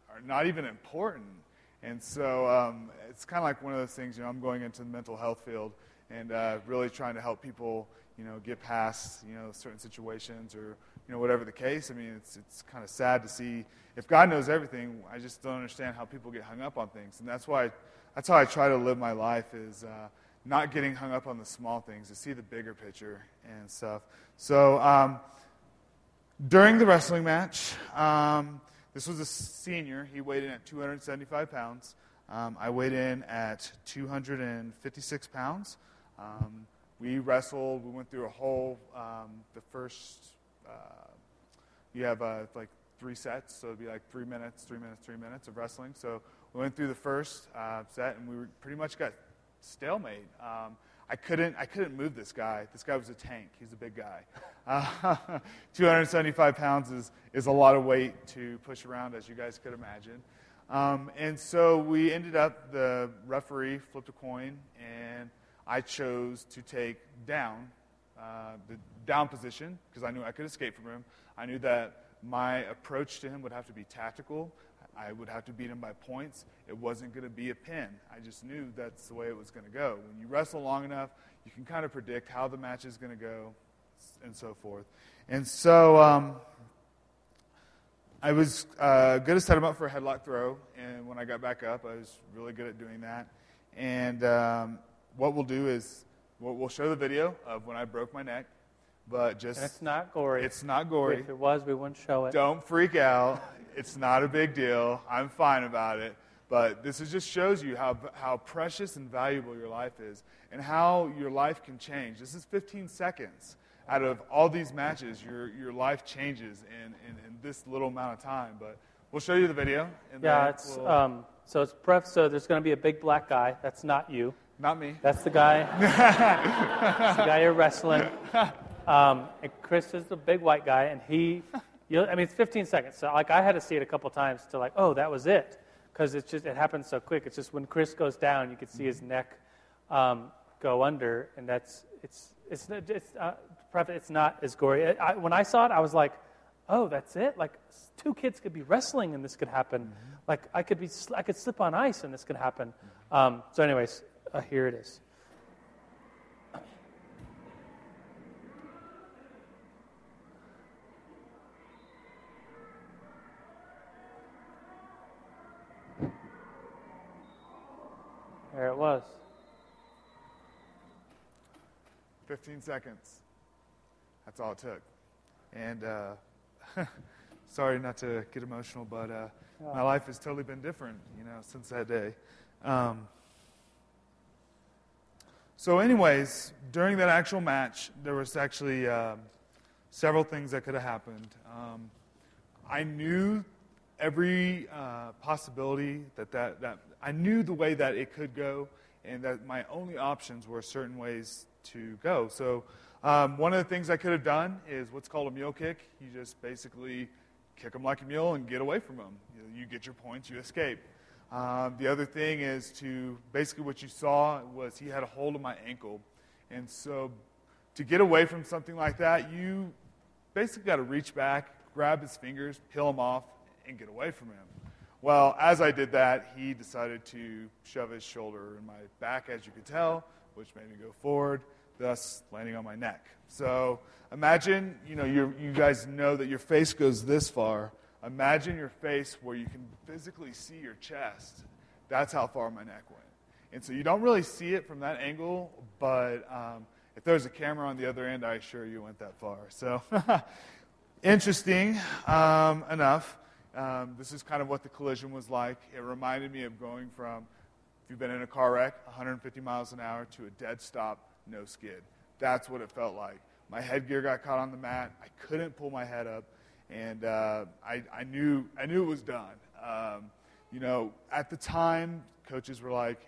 are not even important? And so um, it's kind of like one of those things, you know, I'm going into the mental health field and uh, really trying to help people, you know, get past, you know, certain situations or, you know, whatever the case. I mean, it's, it's kind of sad to see. If God knows everything, I just don't understand how people get hung up on things. And that's why, that's how I try to live my life is uh, not getting hung up on the small things, to see the bigger picture and stuff. So, um, during the wrestling match, um, this was a senior. He weighed in at 275 pounds. Um, I weighed in at 256 pounds. Um, we wrestled. We went through a whole, um, the first, uh, you have uh, like three sets, so it'd be like three minutes, three minutes, three minutes of wrestling. So we went through the first uh, set, and we pretty much got stalemate. Um, I couldn't, I couldn't move this guy. This guy was a tank. He's a big guy. Uh, 275 pounds is, is a lot of weight to push around, as you guys could imagine. Um, and so we ended up, the referee flipped a coin, and I chose to take down, uh, the down position, because I knew I could escape from him. I knew that my approach to him would have to be tactical. I would have to beat him by points. It wasn't going to be a pin. I just knew that's the way it was going to go. When you wrestle long enough, you can kind of predict how the match is going to go and so forth. And so um, I was uh, good to set him up for a headlock throw. And when I got back up, I was really good at doing that. And um, what we'll do is we'll, we'll show the video of when I broke my neck. But just And it's not gory. it's not gory. If it was, we wouldn't show it. Don't freak out. It's not a big deal. I'm fine about it. But this is just shows you how, how precious and valuable your life is and how your life can change. This is 15 seconds. Out of all these matches, your, your life changes in, in, in this little amount of time. But we'll show you the video. And Yeah, it's we'll- um, so it's pref. So there's going to be a big black guy. That's not you. Not me. That's the guy. That's the guy you're wrestling. Um, and Chris is the big white guy, and he. You I mean, it's 15 seconds. So like I had to see it a couple times to like, oh, that was it, because it's just it happens so quick. It's just when Chris goes down, you can see his neck um, go under, and that's it's it's not- it's uh, it's not as gory. I, I, when I saw it, I was like, oh, that's it. Like two kids could be wrestling, and this could happen. Like I could be I could slip on ice, and this could happen. Um, so, anyways, uh, here it is. There it was. 15 seconds. That's all it took. And uh, sorry not to get emotional, but uh, my life has totally been different, you know, since that day. Um, so, anyways, during that actual match, there was actually um, several things that could have happened. Um, I knew every uh, possibility that, that that I knew the way that it could go, and that my only options were certain ways to go. So, um, one of the things I could have done is what's called a mule kick. You just basically kick them like a mule and get away from them. You, you get your points, you escape. Um, the other thing is to basically what you saw was he had a hold of my ankle, and so to get away from something like that, you basically got to reach back, grab his fingers, peel him off, and get away from him. Well, as I did that, he decided to shove his shoulder in my back, as you could tell, which made me go forward, thus landing on my neck. So imagine, you know, you you guys know that your face goes this far. Imagine your face where you can physically see your chest. That's how far my neck went. And so you don't really see it from that angle, but um, if there's a camera on the other end, I assure you it went that far. So interesting um, enough. Um, this is kind of what the collision was like. It reminded me of going from, if you've been in a car wreck, 150 miles an hour to a dead stop, no skid. That's what it felt like. My headgear got caught on the mat. I couldn't pull my head up, and uh, I, I knew I knew it was done. Um, you know, at the time, coaches were like,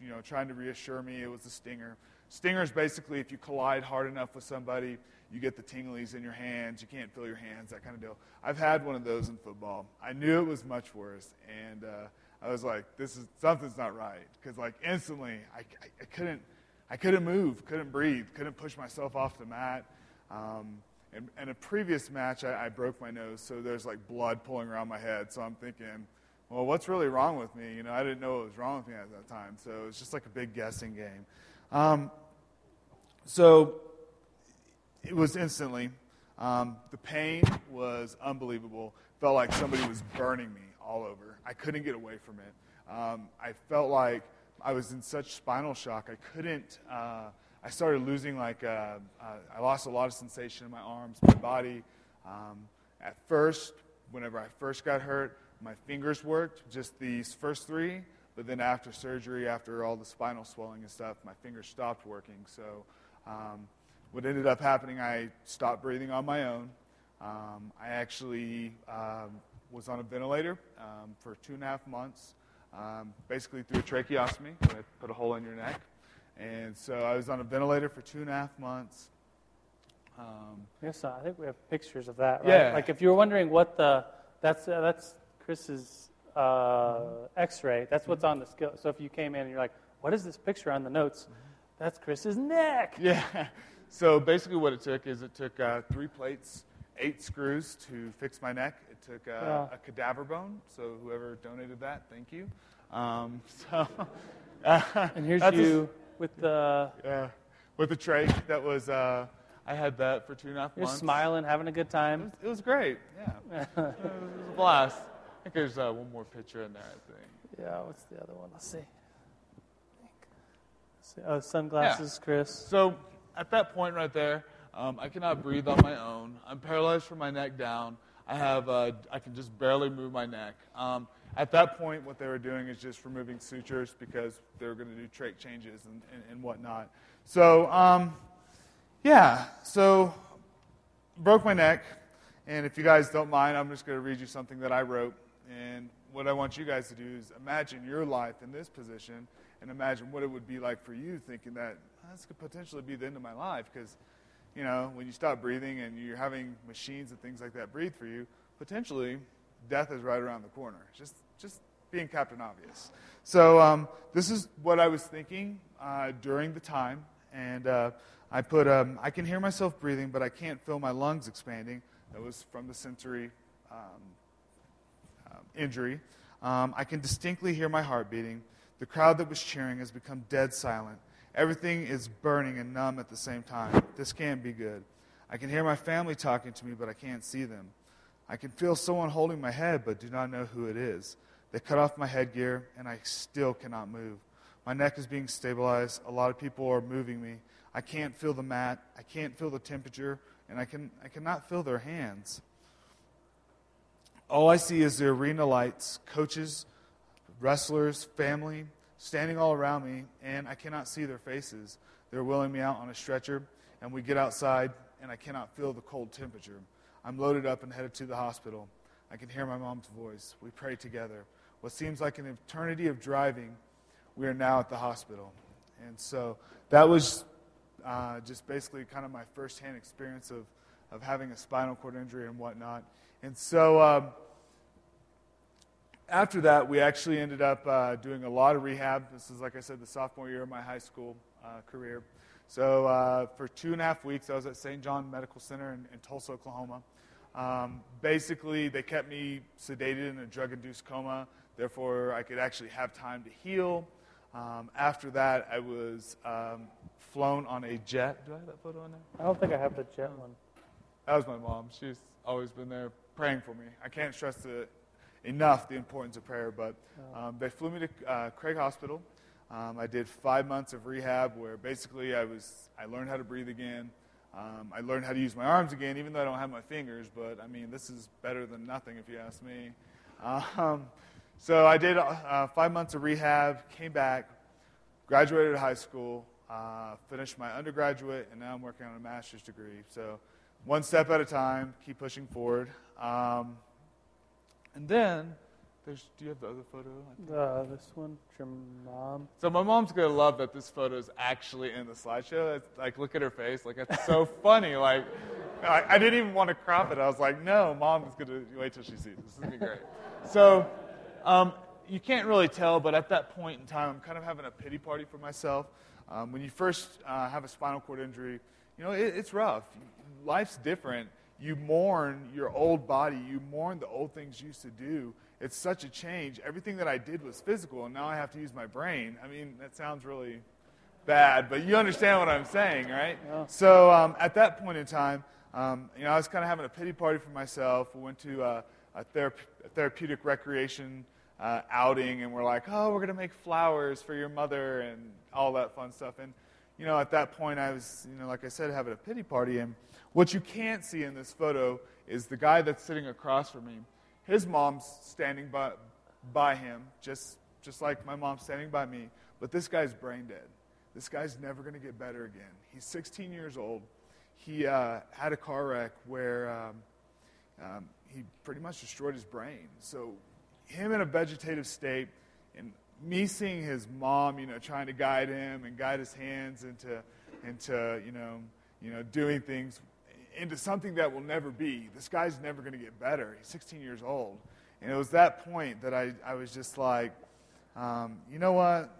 you know, trying to reassure me it was a stinger. Stinger is basically if you collide hard enough with somebody, you get the tinglies in your hands, you can't feel your hands, that kind of deal. I've had one of those in football. I knew it was much worse, and uh, I was like, this is something's not right because like instantly I, I, I couldn't I couldn't move, couldn't breathe, couldn't push myself off the mat. Um, in, in a previous match, I, I broke my nose, so there's like blood pulling around my head. So I'm thinking, well, what's really wrong with me? You know, I didn't know what was wrong with me at that time. So it was just like a big guessing game. Um, so it was instantly. Um, the pain was unbelievable. Felt like somebody was burning me all over. I couldn't get away from it. Um, I felt like I was in such spinal shock. I couldn't. Uh, I started losing like uh, uh, I lost a lot of sensation in my arms, my body. Um, at first, whenever I first got hurt, my fingers worked, just these first three. But then after surgery, after all the spinal swelling and stuff, my fingers stopped working. So um, what ended up happening, I stopped breathing on my own. Um, I actually um, was on a ventilator um, for two and a half months, um, basically through a tracheostomy. They put a hole in your neck. And so I was on a ventilator for two and a half months. Um, Yes, I think we have pictures of that, right? Yeah. Like if you were wondering what the that's uh, that's Chris's uh, X-ray. That's what's on the skill. So if you came in and you're like, "What is this picture on the notes?" That's Chris's neck. Yeah. So basically, what it took is it took uh, three plates, eight screws to fix my neck. It took uh, Wow. a cadaver bone. So whoever donated that, thank you. Um, so. uh, And here's that's a- you with the yeah, with the tray that was. Uh, I had that for two and a half you're months. smiling, having a good It time. was, it was great. Yeah, it was a blast. I think there's uh, one more picture in there. I think. Yeah. What's the other one? Let's see. Let's see. Oh, sunglasses, Chris. So at that point right there, um, I cannot breathe on my own. I'm paralyzed from my neck down. I have uh, I can just barely move my neck. Um, at that point, what they were doing is just removing sutures because they were going to do trach changes and, and, and whatnot. So um, yeah, so broke my neck, and if you guys don't mind, I'm just going to read you something that I wrote. And what I want you guys to do is imagine your life in this position, and imagine what it would be like for you, thinking that "Ah, this could potentially be the end of my life. Because, you know, when you stop breathing and you're having machines and things like that breathe for you, potentially death is right around the corner. Just, just being Captain Obvious. So um, this is what I was thinking uh, during the time, and uh, I put, um, I can hear myself breathing, but I can't feel my lungs expanding. That was from the sensory um, um, injury. Um, I can distinctly hear my heart beating. The crowd that was cheering has become dead silent. Everything is burning and numb at the same time. This can't be good. I can hear my family talking to me, but I can't see them. I can feel someone holding my head, but do not know who it is. They cut off my headgear, and I still cannot move. My neck is being stabilized. A lot of people are moving me. I can't feel the mat. I can't feel the temperature, and I, can, I cannot feel their hands. All I see is the arena lights, coaches, wrestlers, family standing all around me, and I cannot see their faces. They're wheeling me out on a stretcher, and we get outside, and I cannot feel the cold temperature. I'm loaded up and headed to the hospital. I can hear my mom's voice. We pray together. What seems like an eternity of driving, we are now at the hospital. And so that was uh, just basically kind of my firsthand experience of, of having a spinal cord injury and whatnot. And so um, after that, we actually ended up uh, doing a lot of rehab. This is, like I said, the sophomore year of my high school uh, career. So uh, for two and a half weeks, I was at St. John Medical Center in, in Tulsa, Oklahoma. Um, basically, they kept me sedated in a drug-induced coma. Therefore, I could actually have time to heal. Um, after that, I was um, flown on a jet. Do I have that photo on there? I don't think I have the jet one. That was my mom. She's always been there praying for me. I can't stress the, enough the importance of prayer, but um, they flew me to uh, Craig Hospital. Um, I did five months of rehab where basically I, was, I learned how to breathe again. Um, I learned how to use my arms again, even though I don't have my fingers, but I mean, this is better than nothing if you ask me. So I did uh, five months of rehab, came back, graduated high school, uh, finished my undergraduate, and now I'm working on a master's degree. So one step at a time, keep pushing forward. Um, and then, there's, do you have the other photo? Uh, this one, your mom. So my mom's gonna love that this photo is actually in the slideshow. It's, like, look at her face. Like, it's so funny. Like, I, I didn't even want to crop it. I was like, no, mom is gonna wait till she sees this. This is gonna be great. So, um, you can't really tell, but at that point in time, I'm kind of having a pity party for myself. Um, when you first uh, have a spinal cord injury, you know, it, it's rough. Life's different. You mourn your old body. You mourn the old things you used to do. It's such a change. Everything that I did was physical, and now I have to use my brain. I mean, that sounds really bad, but you understand what I'm saying, right? So um, at that point in time, um, you know, I was kind of having a pity party for myself. We went to uh, a, a therapeutic recreation uh, outing, and we're like, oh, we're going to make flowers for your mother and all that fun stuff. And, you know, at that point, I was, you know, like I said, having a pity party. And what you can't see in this photo is the guy that's sitting across from me. His mom's standing by, by him, just, just like my mom's standing by me. But this guy's brain dead. This guy's never going to get better again. He's 16 years old. He uh, had a car wreck where um, um, he pretty much destroyed his brain. So, him in a vegetative state, and me seeing his mom, you know, trying to guide him and guide his hands into, into you know, you know, doing things into something that will never be. This guy's never going to get better. He's 16 years old. And it was that point that I, I was just like, um, you know what?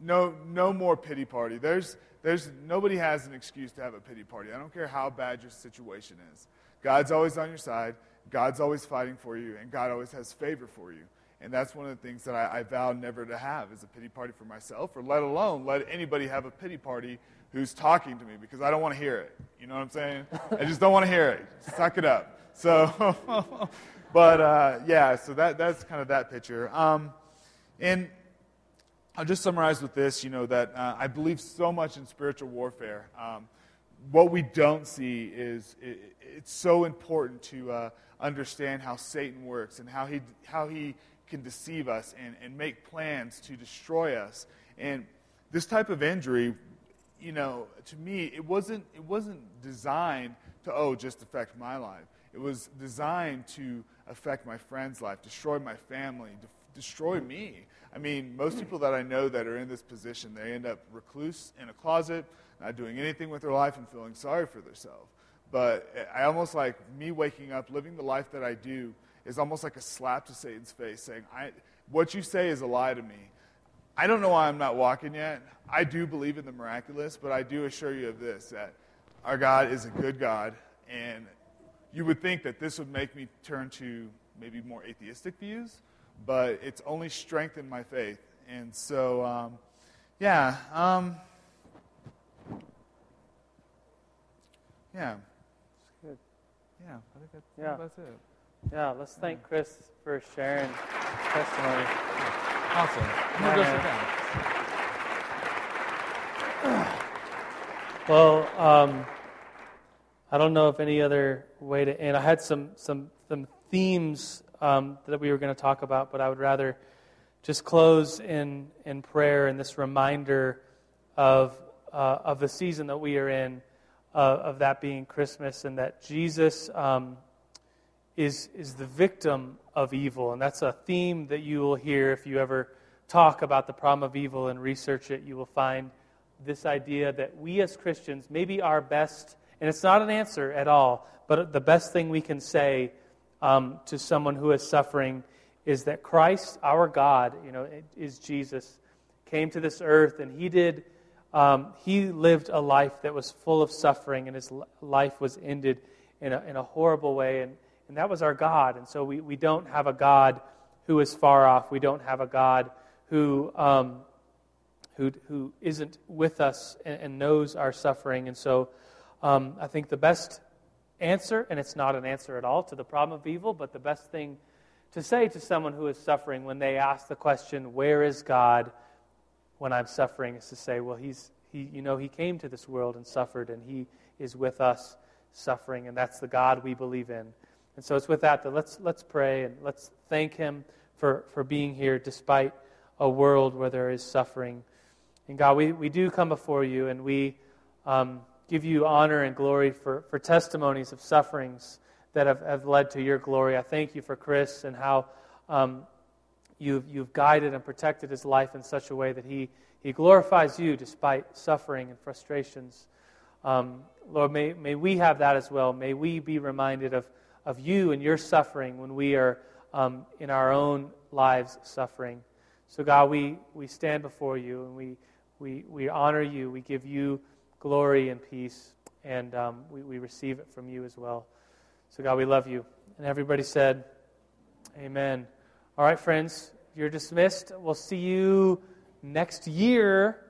No, no more pity party. There's, there's, nobody has an excuse to have a pity party. I don't care how bad your situation is. God's always on your side. God's always fighting for you, and God always has favor for you. And that's one of the things that I, I vow never to have is a pity party for myself, or let alone let anybody have a pity party who's talking to me because I don't want to hear it. You know what I'm saying? I just don't want to hear it. Suck it up. So, but uh, yeah, so that, that's kind of that picture. Um, and I'll just summarize with this, you know, that uh, I believe so much in spiritual warfare. Um, what we don't see is it's so important to uh, understand how Satan works and how he, how he can deceive us and, and make plans to destroy us. And this type of injury, you know, to me, it wasn't, it wasn't designed to, oh, just affect my life. It was designed to affect my friend's life, destroy my family, de- destroy me. I mean, most people that I know that are in this position, they end up recluse in a closet, not doing anything with their life and feeling sorry for themselves. But I almost like me waking up, living the life that I do, is almost like a slap to Satan's face, saying, I, What you say is a lie to me. I don't know why I'm not walking yet. I do believe in the miraculous, but I do assure you of this that our God is a good God, and you would think that this would make me turn to maybe more atheistic views, but it's only strengthened my faith. And so, um, yeah. Um, yeah. Good. Yeah, I think that's, Yeah. that's it. Yeah, let's thank Chris for sharing testimony. Awesome. I'm going to go Yeah, sit down. Well, um, I don't know if any other way to end. I had some some some themes um, that we were going to talk about, but I would rather just close in in prayer and this reminder of uh, of the season that we are in, uh, of that being Christmas, and that Jesus um, is is the victim of evil, and that's a theme that you will hear if you ever talk about the problem of evil and research it. You will find this idea that we as Christians, maybe our best, and it's not an answer at all, but the best thing we can say um, to someone who is suffering is that Christ, our God, you know, is Jesus, came to this earth and he did, um, he lived a life that was full of suffering and his life was ended in a, in a horrible way. And, and that was our God. And so we, we don't have a God who is far off. We don't have a God who. Um, who, who isn't with us and, and knows our suffering. And so um, I think the best answer, and it's not an answer at all to the problem of evil, but the best thing to say to someone who is suffering when they ask the question, Where is God when I'm suffering? is to say, Well, he's, he, you know, He came to this world and suffered, and He is with us suffering, and that's the God we believe in. And so it's with that that let's, let's pray and let's thank Him for, for being here despite a world where there is suffering. And God, we, we do come before you and we um, give you honor and glory for, for testimonies of sufferings that have, have led to your glory. I thank you for Chris and how um, you've, you've guided and protected his life in such a way that he, he glorifies you despite suffering and frustrations. Um, Lord, may, may we have that as well. May we be reminded of, of you and your suffering when we are um, in our own lives suffering. So, God, we, we stand before you and we, we, we honor you. We give you glory and peace, and um, we, we receive it from you as well. So, God, we love you. And everybody said, Amen. All right, friends, you're dismissed. We'll see you next year.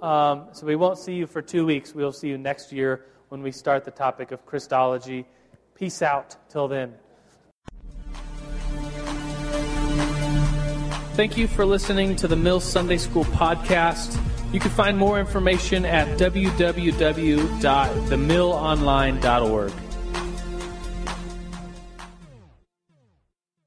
Um, so, we won't see you for two weeks. We'll see you next year when we start the topic of Christology. Peace out till then. Thank you for listening to the Mill Sunday School podcast. You can find more information at www.themillonline.org.